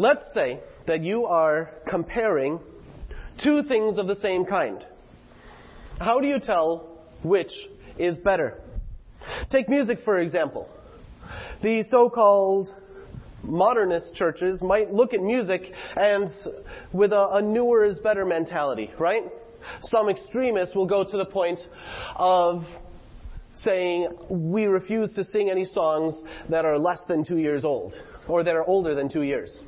Let's say that you are comparing two things of the same kind. How do you tell which is better? Take music, for example. The so-called modernist churches might look at music and with a, a newer is better mentality, right? Some extremists will go to the point of saying we refuse to sing any songs that are less than two years old or that are older than two years.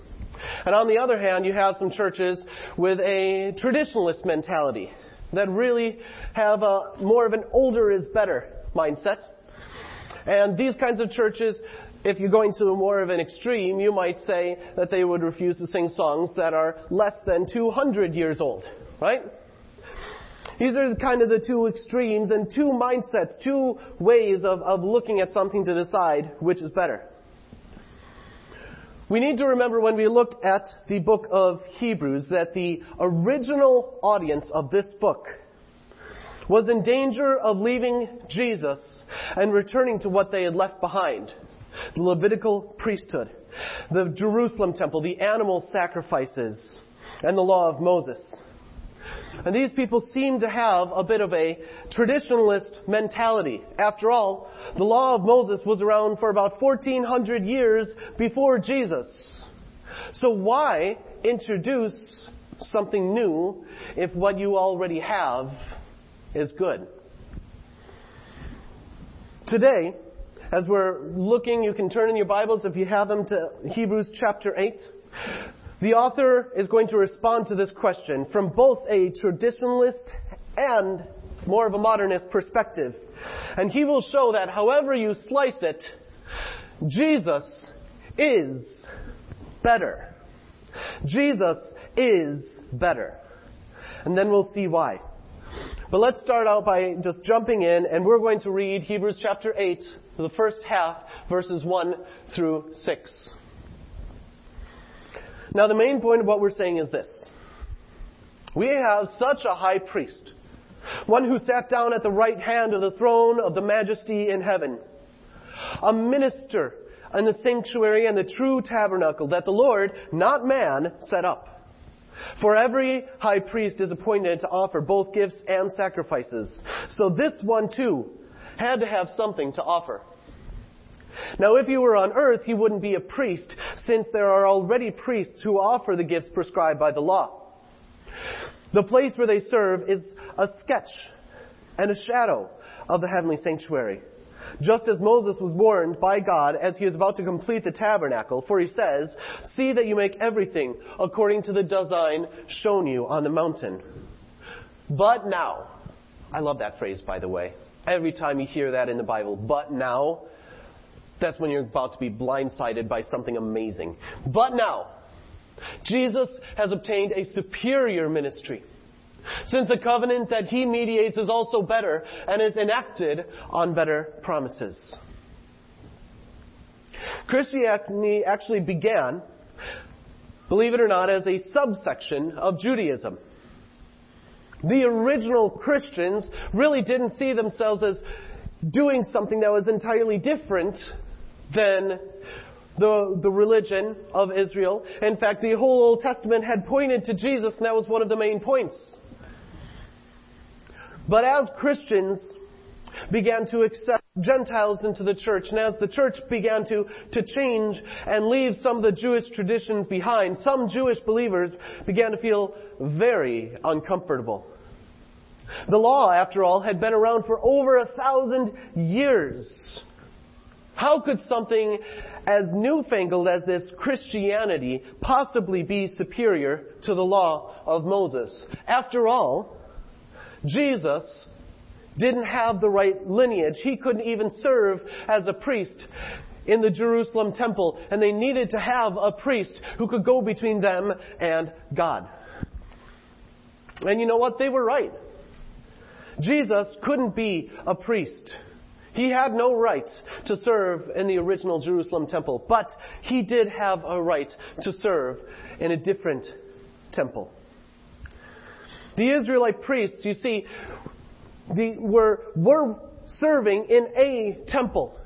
And on the other hand, you have some churches with a traditionalist mentality that really have a more of an older is better mindset. And these kinds of churches, if you're going to more of an extreme, you might say that they would refuse to sing songs that are less than 200 years old, right? These are kind of the two extremes and two mindsets, two ways of, of looking at something to decide which is better. We need to remember when we look at the book of Hebrews that the original audience of this book was in danger of leaving Jesus and returning to what they had left behind. The Levitical priesthood, the Jerusalem temple, the animal sacrifices, and the law of Moses. And these people seem to have a bit of a traditionalist mentality. After all, the law of Moses was around for about 1400 years before Jesus. So why introduce something new if what you already have is good? Today, as we're looking, you can turn in your Bibles if you have them to Hebrews chapter 8. The author is going to respond to this question from both a traditionalist and more of a modernist perspective. And he will show that however you slice it, Jesus is better. Jesus is better. And then we'll see why. But let's start out by just jumping in and we're going to read Hebrews chapter 8, the first half, verses 1 through 6. Now, the main point of what we're saying is this. We have such a high priest, one who sat down at the right hand of the throne of the majesty in heaven, a minister in the sanctuary and the true tabernacle that the Lord, not man, set up. For every high priest is appointed to offer both gifts and sacrifices. So this one too had to have something to offer. Now, if you were on earth, he wouldn't be a priest, since there are already priests who offer the gifts prescribed by the law. The place where they serve is a sketch and a shadow of the heavenly sanctuary. Just as Moses was warned by God as he was about to complete the tabernacle, for he says, See that you make everything according to the design shown you on the mountain. But now, I love that phrase by the way. Every time you hear that in the Bible, but now, that's when you're about to be blindsided by something amazing. But now, Jesus has obtained a superior ministry. Since the covenant that he mediates is also better and is enacted on better promises. Christianity actually began, believe it or not, as a subsection of Judaism. The original Christians really didn't see themselves as doing something that was entirely different than the, the religion of Israel. In fact, the whole Old Testament had pointed to Jesus, and that was one of the main points. But as Christians began to accept Gentiles into the church, and as the church began to, to change and leave some of the Jewish traditions behind, some Jewish believers began to feel very uncomfortable. The law, after all, had been around for over a thousand years. How could something as newfangled as this Christianity possibly be superior to the law of Moses? After all, Jesus didn't have the right lineage. He couldn't even serve as a priest in the Jerusalem temple, and they needed to have a priest who could go between them and God. And you know what? They were right. Jesus couldn't be a priest. He had no right to serve in the original Jerusalem temple, but he did have a right to serve in a different temple. The Israelite priests, you see, the, were, were serving in a temple,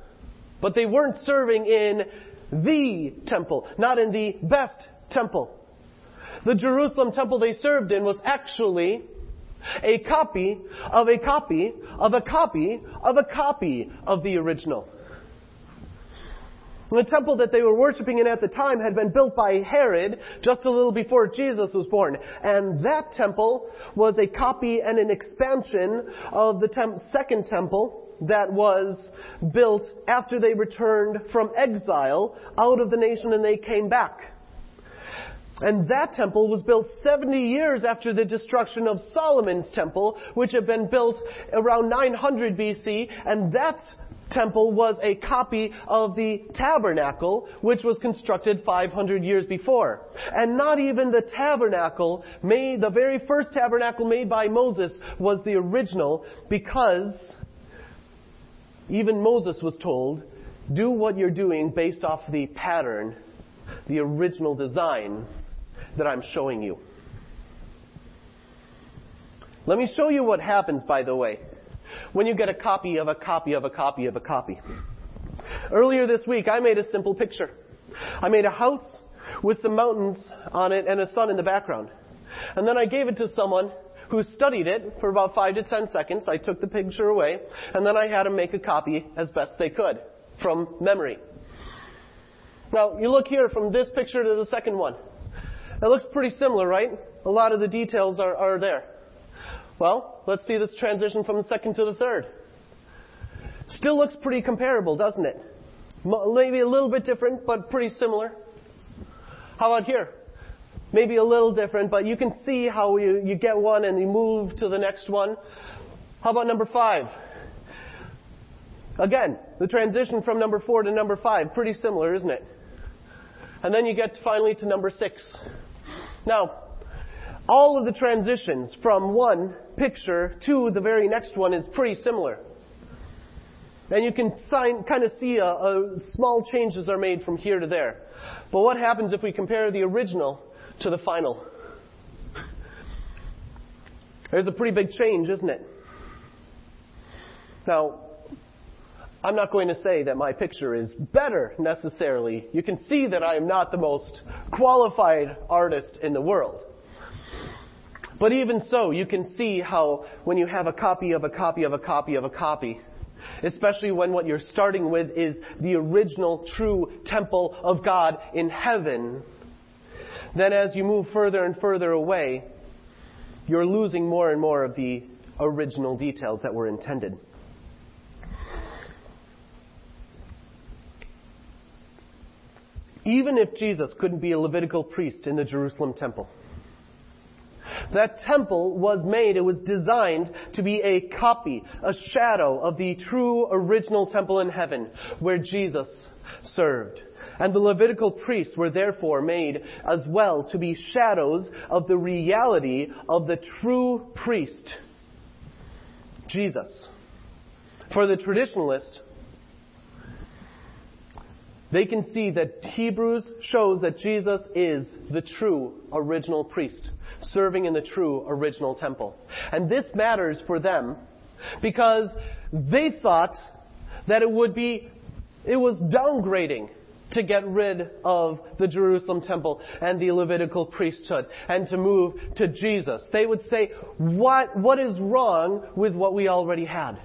but they weren't serving in the temple, not in the best temple. The Jerusalem temple they served in was actually a copy of a copy of a copy of a copy of the original. The temple that they were worshiping in at the time had been built by Herod just a little before Jesus was born. And that temple was a copy and an expansion of the second temple that was built after they returned from exile out of the nation and they came back. And that temple was built 70 years after the destruction of Solomon's temple, which had been built around 900 BC, and that temple was a copy of the tabernacle, which was constructed 500 years before. And not even the tabernacle made, the very first tabernacle made by Moses was the original, because even Moses was told, do what you're doing based off the pattern, the original design that I'm showing you. Let me show you what happens, by the way, when you get a copy of a copy of a copy of a copy. Earlier this week, I made a simple picture. I made a house with some mountains on it and a sun in the background. And then I gave it to someone who studied it for about five to ten seconds. I took the picture away, and then I had them make a copy as best they could from memory. Now, you look here from this picture to the second one. It looks pretty similar, right? A lot of the details are, are there. Well, let's see this transition from the second to the third. Still looks pretty comparable, doesn't it? Maybe a little bit different, but pretty similar. How about here? Maybe a little different, but you can see how you, you get one and you move to the next one. How about number five? Again, the transition from number four to number five, pretty similar, isn't it? And then you get finally to number six. Now, all of the transitions from one picture to the very next one is pretty similar. And you can sign, kind of see a, a small changes are made from here to there. But what happens if we compare the original to the final? There's a pretty big change, isn't it? Now, I'm not going to say that my picture is better necessarily. You can see that I am not the most qualified artist in the world. But even so, you can see how when you have a copy of a copy of a copy of a copy, especially when what you're starting with is the original true temple of God in heaven, then as you move further and further away, you're losing more and more of the original details that were intended. Even if Jesus couldn't be a Levitical priest in the Jerusalem temple, that temple was made, it was designed to be a copy, a shadow of the true original temple in heaven where Jesus served. And the Levitical priests were therefore made as well to be shadows of the reality of the true priest, Jesus. For the traditionalist, they can see that Hebrews shows that Jesus is the true original priest, serving in the true original temple. And this matters for them because they thought that it would be, it was downgrading to get rid of the Jerusalem temple and the Levitical priesthood and to move to Jesus. They would say, what, what is wrong with what we already had?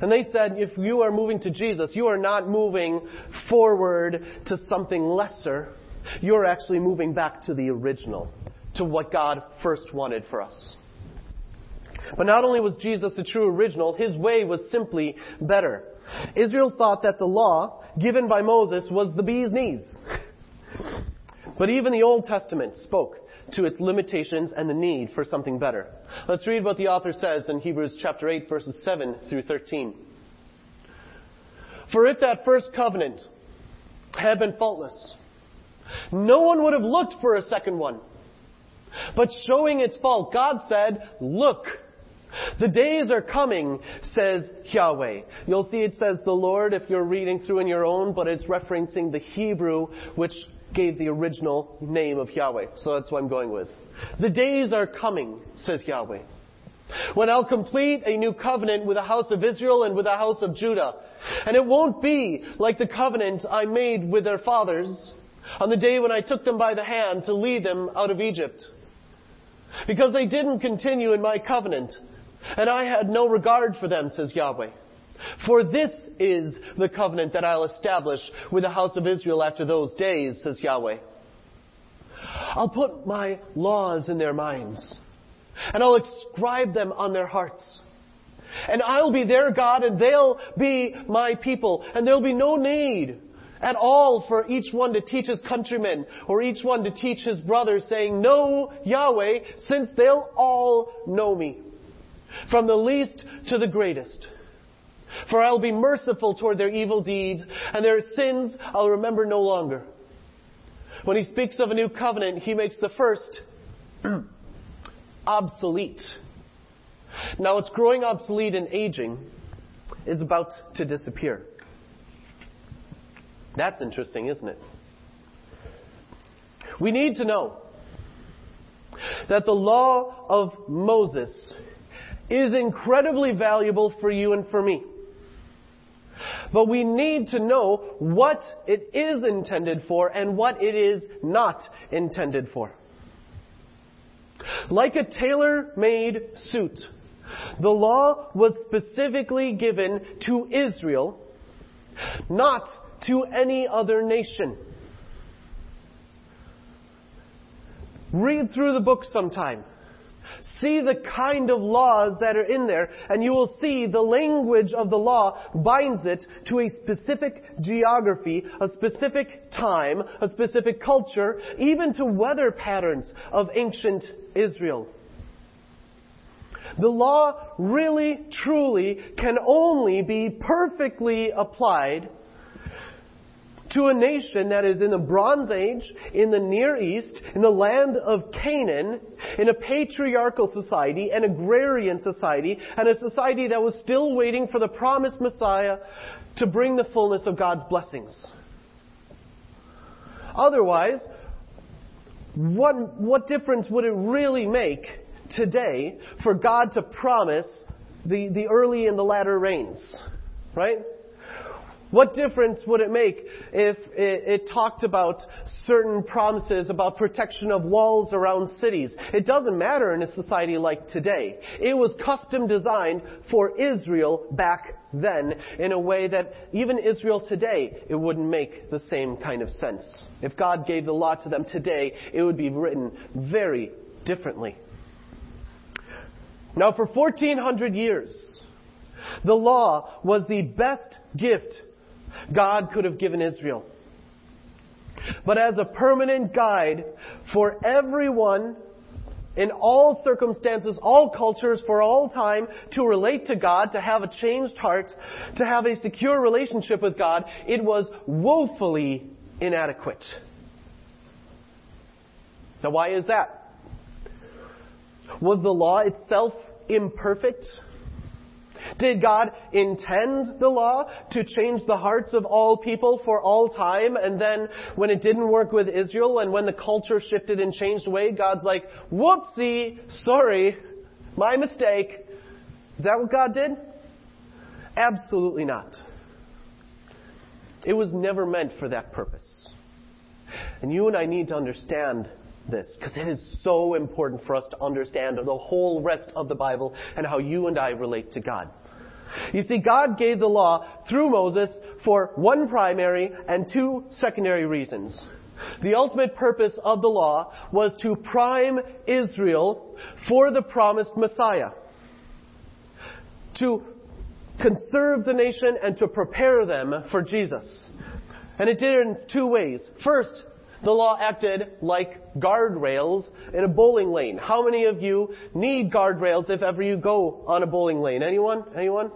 And they said, if you are moving to Jesus, you are not moving forward to something lesser. You're actually moving back to the original, to what God first wanted for us. But not only was Jesus the true original, his way was simply better. Israel thought that the law given by Moses was the bee's knees. But even the Old Testament spoke to its limitations and the need for something better. Let's read what the author says in Hebrews chapter 8 verses 7 through 13. For if that first covenant had been faultless, no one would have looked for a second one. But showing its fault, God said, look, the days are coming, says Yahweh. You'll see it says the Lord if you're reading through in your own, but it's referencing the Hebrew, which gave the original name of Yahweh. So that's what I'm going with. The days are coming, says Yahweh, when I'll complete a new covenant with the house of Israel and with the house of Judah. And it won't be like the covenant I made with their fathers, on the day when I took them by the hand to lead them out of Egypt. Because they didn't continue in my covenant, and I had no regard for them, says Yahweh. For this is the covenant that I'll establish with the house of Israel after those days, says Yahweh. I'll put my laws in their minds, and I'll inscribe them on their hearts. And I'll be their God, and they'll be my people, and there'll be no need at all for each one to teach his countrymen or each one to teach his brothers saying, Know Yahweh, since they'll all know me. From the least to the greatest. For I'll be merciful toward their evil deeds, and their sins I'll remember no longer. When he speaks of a new covenant, he makes the first obsolete. Now, what's growing obsolete and aging is about to disappear. That's interesting, isn't it? We need to know that the law of Moses is incredibly valuable for you and for me. But we need to know what it is intended for and what it is not intended for. Like a tailor-made suit, the law was specifically given to Israel, not to any other nation. Read through the book sometime. See the kind of laws that are in there, and you will see the language of the law binds it to a specific geography, a specific time, a specific culture, even to weather patterns of ancient Israel. The law really, truly can only be perfectly applied to a nation that is in the Bronze Age, in the Near East, in the land of Canaan, in a patriarchal society, an agrarian society, and a society that was still waiting for the promised Messiah to bring the fullness of God's blessings. Otherwise, what, what difference would it really make today for God to promise the, the early and the latter rains? Right? What difference would it make if it, it, talked about certain promises about protection of walls around cities? It doesn't matter in a society like today. It was custom designed for Israel back then in a way that even Israel today, it wouldn't make the same kind of sense. If God gave the law to them today, it would be written very differently. Now for 1400 years, the law was the best gift God could have given Israel. But as a permanent guide for everyone in all circumstances, all cultures, for all time, to relate to God, to have a changed heart, to have a secure relationship with God, it was woefully inadequate. Now why is that? Was the law itself imperfect? Did God intend the law to change the hearts of all people for all time? And then when it didn't work with Israel and when the culture shifted and changed away, God's like, whoopsie, sorry, my mistake. Is that what God did? Absolutely not. It was never meant for that purpose. And you and I need to understand this because it is so important for us to understand the whole rest of the Bible and how you and I relate to God. You see, God gave the law through Moses for one primary and two secondary reasons. The ultimate purpose of the law was to prime Israel for the promised Messiah. To conserve the nation and to prepare them for Jesus. And it did it in two ways. First, the law acted like guardrails in a bowling lane. How many of you need guardrails if ever you go on a bowling lane? Anyone? Anyone?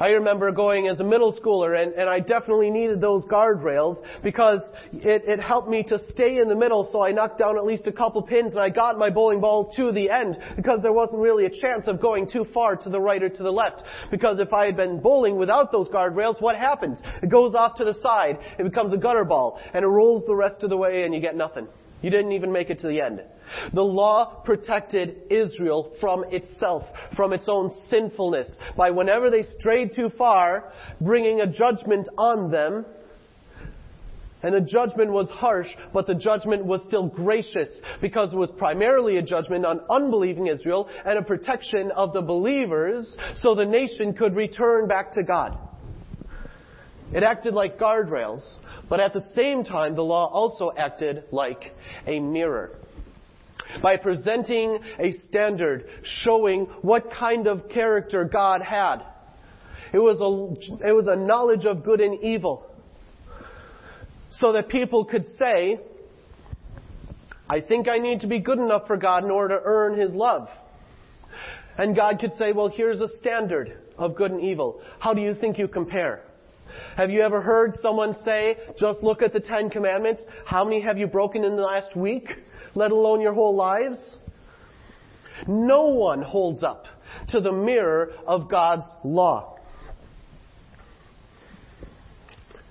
I remember going as a middle schooler and, and I definitely needed those guardrails because it, it helped me to stay in the middle so I knocked down at least a couple pins and I got my bowling ball to the end because there wasn't really a chance of going too far to the right or to the left. Because if I had been bowling without those guardrails, what happens? It goes off to the side, it becomes a gutter ball, and it rolls the rest of the way and you get nothing. You didn't even make it to the end. The law protected Israel from itself, from its own sinfulness, by whenever they strayed too far, bringing a judgment on them And the judgment was harsh, but the judgment was still gracious because it was primarily a judgment on unbelieving Israel and a protection of the believers so the nation could return back to God. It acted like guardrails, but at the same time, the law also acted like a mirror. By presenting a standard showing what kind of character God had. It was a, it was a knowledge of good and evil so that people could say, I think I need to be good enough for God in order to earn His love. And God could say, well, here's a standard of good and evil. How do you think you compare? Have you ever heard someone say, just look at the Ten Commandments? How many have you broken in the last week? Let alone your whole lives? No one holds up to the mirror of God's law.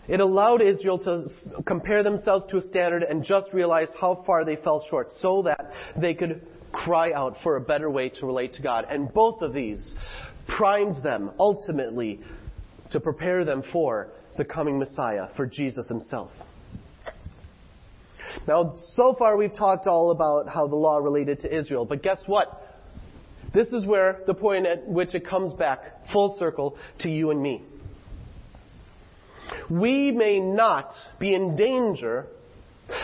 It allowed Israel to compare themselves to a standard and just realize how far they fell short so that they could cry out for a better way to relate to God. And both of these primed them ultimately to prepare them for the coming Messiah, for Jesus himself. Now, so far we've talked all about how the law related to Israel, but guess what? This is where the point at which it comes back full circle to you and me we may not be in danger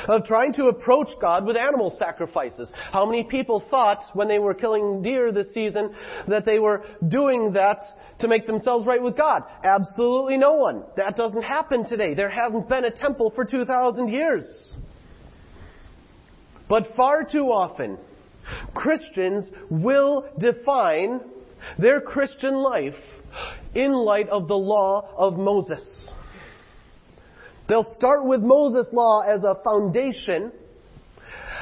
of trying to approach God with animal sacrifices. How many people thought when they were killing deer this season that they were doing that to make themselves right with God? Absolutely no one. That doesn't happen today. There hasn't been a temple for 2,000 years. But far too often, Christians will define their Christian life in light of the law of Moses. They'll start with Moses' law as a foundation,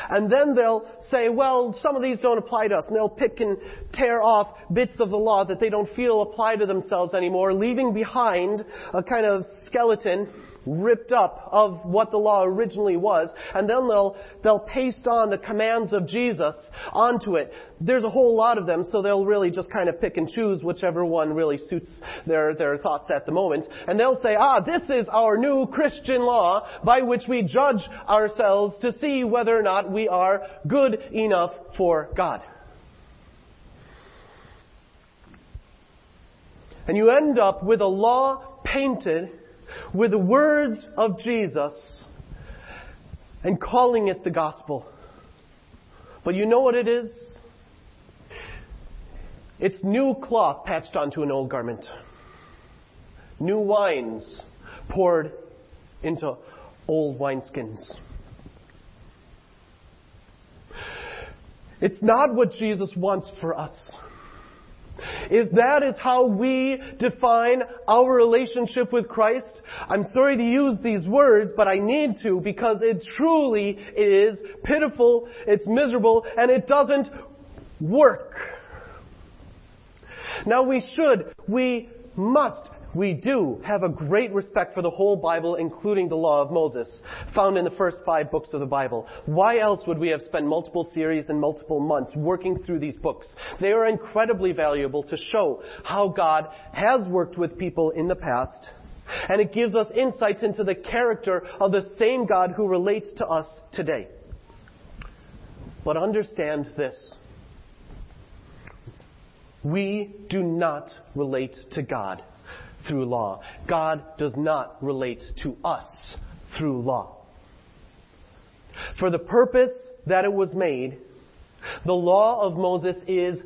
and then they'll say, well, some of these don't apply to us, and they'll pick and tear off bits of the law that they don't feel apply to themselves anymore, leaving behind a kind of skeleton ripped up of what the law originally was, and then they'll, they'll paste on the commands of Jesus onto it. There's a whole lot of them, so they'll really just kind of pick and choose whichever one really suits their, their thoughts at the moment. And they'll say, ah, this is our new Christian law by which we judge ourselves to see whether or not we are good enough for God. And you end up with a law painted with the words of Jesus and calling it the gospel. But you know what it is? It's new cloth patched onto an old garment. New wines poured into old wineskins. It's not what Jesus wants for us. If that is how we define our relationship with Christ, I'm sorry to use these words, but I need to because it truly is pitiful, it's miserable, and it doesn't work. Now we should, we must we do have a great respect for the whole Bible, including the law of Moses, found in the first five books of the Bible. Why else would we have spent multiple series and multiple months working through these books? They are incredibly valuable to show how God has worked with people in the past, and it gives us insights into the character of the same God who relates to us today. But understand this. We do not relate to God through law. God does not relate to us through law. For the purpose that it was made, the law of Moses is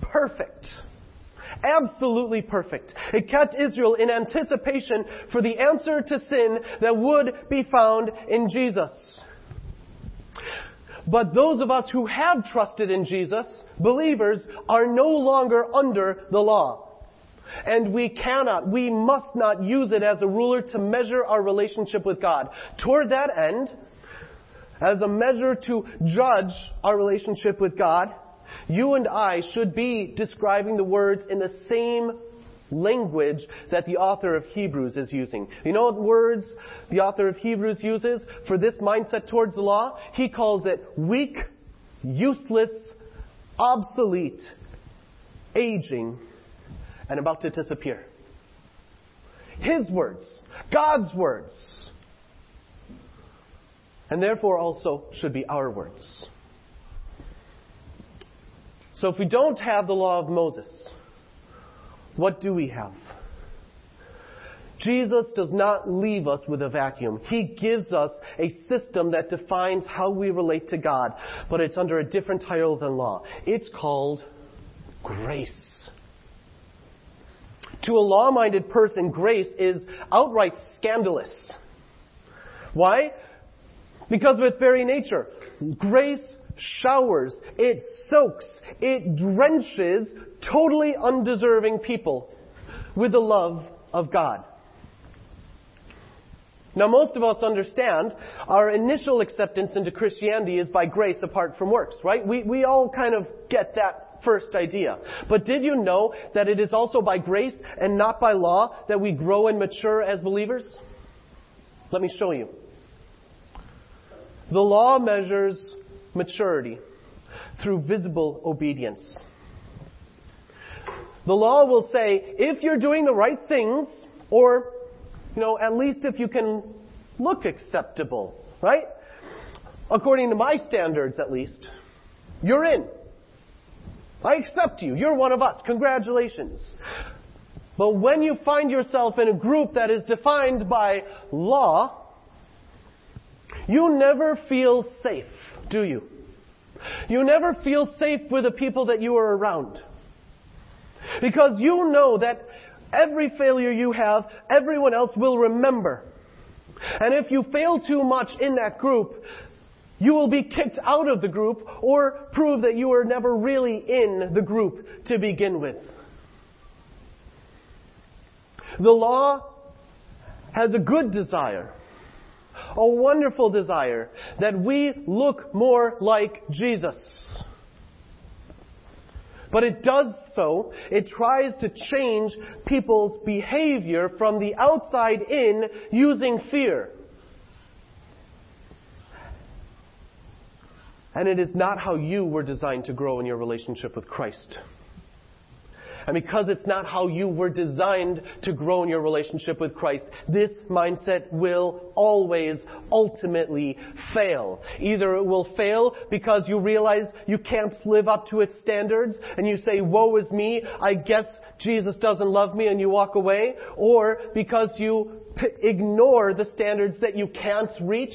perfect. Absolutely perfect. It kept Israel in anticipation for the answer to sin that would be found in Jesus. But those of us who have trusted in Jesus, believers, are no longer under the law. And we cannot, we must not use it as a ruler to measure our relationship with God. Toward that end, as a measure to judge our relationship with God, you and I should be describing the words in the same language that the author of Hebrews is using. You know what words the author of Hebrews uses for this mindset towards the law? He calls it weak, useless, obsolete, aging, and about to disappear. His words, God's words. And therefore also should be our words. So if we don't have the law of Moses, what do we have? Jesus does not leave us with a vacuum. He gives us a system that defines how we relate to God, but it's under a different title than law. It's called grace. To a law minded person, grace is outright scandalous. Why? Because of its very nature. Grace showers, it soaks, it drenches totally undeserving people with the love of God. Now, most of us understand our initial acceptance into Christianity is by grace apart from works, right? We, we all kind of get that first idea. But did you know that it is also by grace and not by law that we grow and mature as believers? Let me show you. The law measures maturity through visible obedience. The law will say, if you're doing the right things, or, you know, at least if you can look acceptable, right? According to my standards, at least, you're in. I accept you. You're one of us. Congratulations. But when you find yourself in a group that is defined by law, you never feel safe, do you? You never feel safe with the people that you are around. Because you know that every failure you have, everyone else will remember. And if you fail too much in that group, you will be kicked out of the group or prove that you were never really in the group to begin with. The law has a good desire, a wonderful desire that we look more like Jesus. But it does so, it tries to change people's behavior from the outside in using fear. And it is not how you were designed to grow in your relationship with Christ. And because it's not how you were designed to grow in your relationship with Christ, this mindset will always ultimately fail. Either it will fail because you realize you can't live up to its standards and you say, woe is me, I guess Jesus doesn't love me and you walk away, or because you p- ignore the standards that you can't reach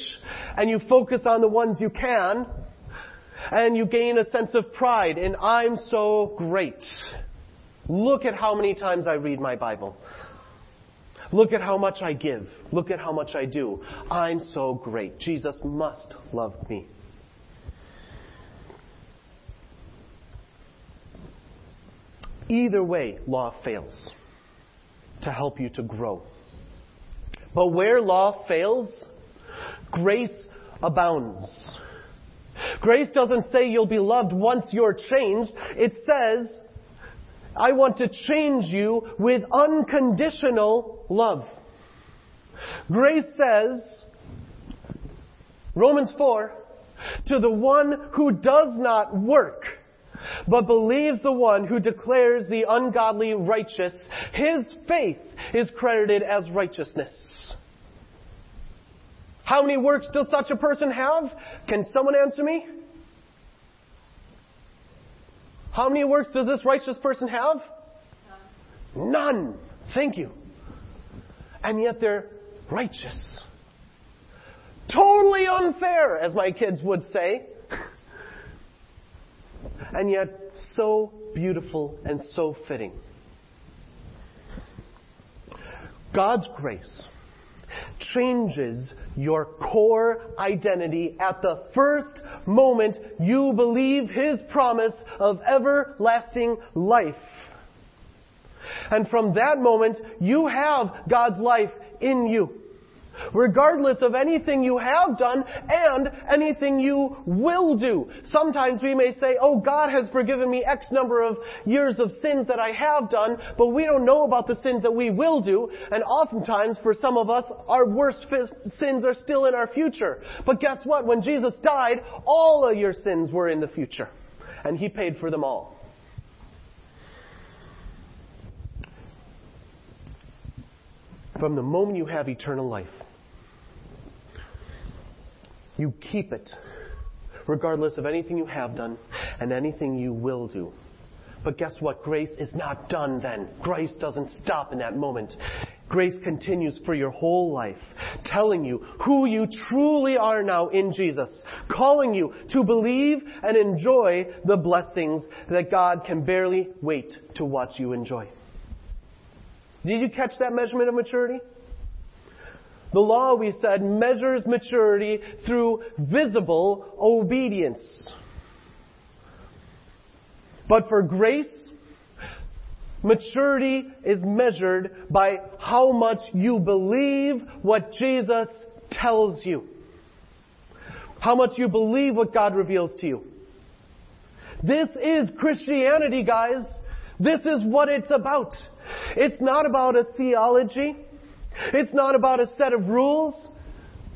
and you focus on the ones you can and you gain a sense of pride in I'm so great. Look at how many times I read my Bible. Look at how much I give. Look at how much I do. I'm so great. Jesus must love me. Either way, law fails to help you to grow. But where law fails, grace abounds. Grace doesn't say you'll be loved once you're changed. It says I want to change you with unconditional love. Grace says, Romans 4, to the one who does not work, but believes the one who declares the ungodly righteous, his faith is credited as righteousness. How many works does such a person have? Can someone answer me? How many works does this righteous person have? None. Thank you. And yet they're righteous. Totally unfair, as my kids would say. and yet so beautiful and so fitting. God's grace changes your core identity at the first moment you believe His promise of everlasting life. And from that moment, you have God's life in you regardless of anything you have done and anything you will do. Sometimes we may say, oh, God has forgiven me X number of years of sins that I have done, but we don't know about the sins that we will do. And oftentimes, for some of us, our worst sins are still in our future. But guess what? When Jesus died, all of your sins were in the future. And He paid for them all. From the moment you have eternal life, you keep it, regardless of anything you have done and anything you will do. But guess what? Grace is not done then. Grace doesn't stop in that moment. Grace continues for your whole life, telling you who you truly are now in Jesus, calling you to believe and enjoy the blessings that God can barely wait to watch you enjoy. Did you catch that measurement of maturity? The law, we said, measures maturity through visible obedience. But for grace, maturity is measured by how much you believe what Jesus tells you. How much you believe what God reveals to you. This is Christianity, guys. This is what it's about. It's not about a theology. It's not about a set of rules.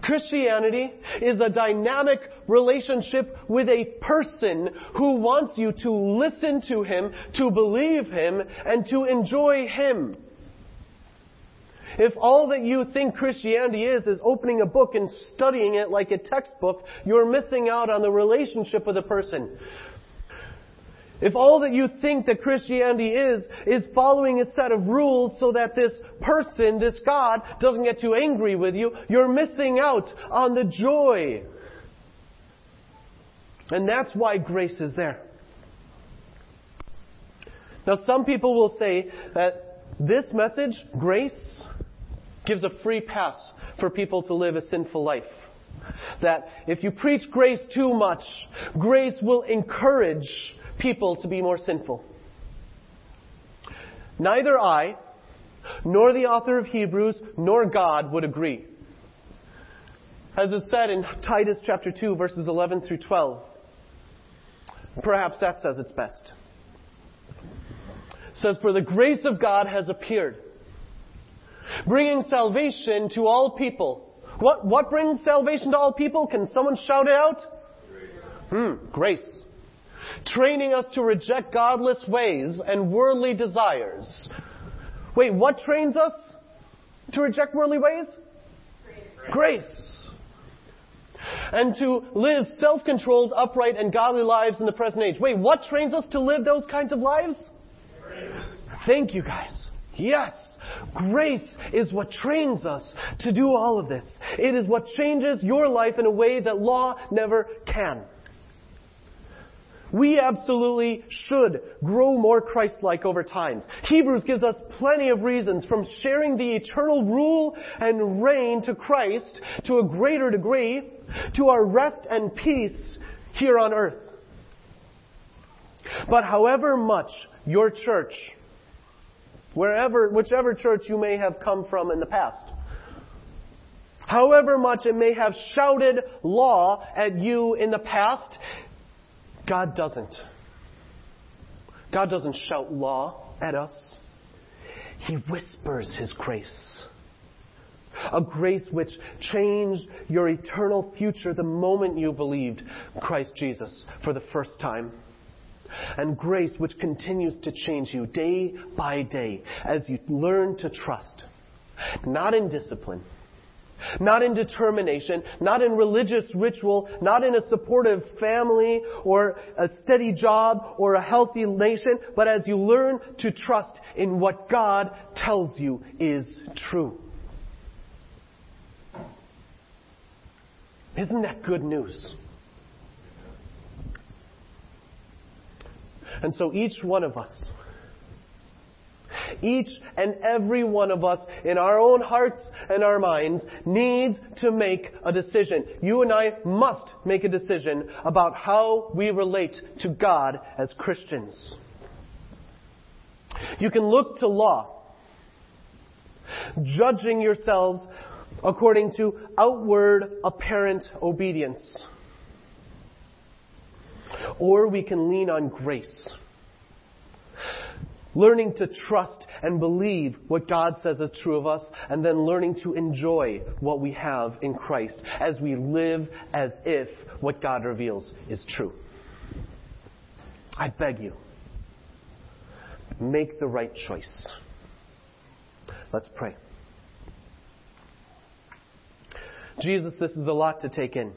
Christianity is a dynamic relationship with a person who wants you to listen to him, to believe him, and to enjoy him. If all that you think Christianity is is opening a book and studying it like a textbook, you're missing out on the relationship with a person. If all that you think that Christianity is, is following a set of rules so that this person, this God, doesn't get too angry with you, you're missing out on the joy. And that's why grace is there. Now some people will say that this message, grace, gives a free pass for people to live a sinful life. That if you preach grace too much, grace will encourage people to be more sinful. Neither I, nor the author of Hebrews, nor God would agree. As is said in Titus chapter 2 verses 11 through 12. Perhaps that says it's best. It says, For the grace of God has appeared, bringing salvation to all people. What, what brings salvation to all people? Can someone shout it out? Grace. Hmm, grace training us to reject godless ways and worldly desires. Wait, what trains us to reject worldly ways? Grace. Grace. And to live self-controlled, upright, and godly lives in the present age. Wait, what trains us to live those kinds of lives? Grace. Thank you guys. Yes. Grace is what trains us to do all of this. It is what changes your life in a way that law never can. We absolutely should grow more Christ-like over time. Hebrews gives us plenty of reasons from sharing the eternal rule and reign to Christ to a greater degree to our rest and peace here on earth. But however much your church, wherever, whichever church you may have come from in the past, however much it may have shouted law at you in the past, God doesn't. God doesn't shout law at us. He whispers His grace. A grace which changed your eternal future the moment you believed Christ Jesus for the first time. And grace which continues to change you day by day as you learn to trust. Not in discipline, not in determination, not in religious ritual, not in a supportive family or a steady job or a healthy nation, but as you learn to trust in what God tells you is true. Isn't that good news? And so each one of us each and every one of us in our own hearts and our minds needs to make a decision. You and I must make a decision about how we relate to God as Christians. You can look to law, judging yourselves according to outward apparent obedience. Or we can lean on grace learning to trust and believe what God says is true of us, and then learning to enjoy what we have in Christ as we live as if what God reveals is true. I beg you, make the right choice. Let's pray. Jesus, this is a lot to take in.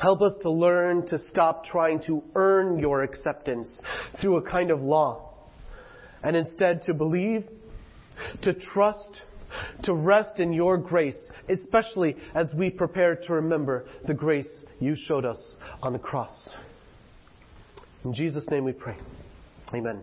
Help us to learn to stop trying to earn your acceptance through a kind of law and instead to believe, to trust, to rest in your grace, especially as we prepare to remember the grace you showed us on the cross. In Jesus' name we pray. Amen.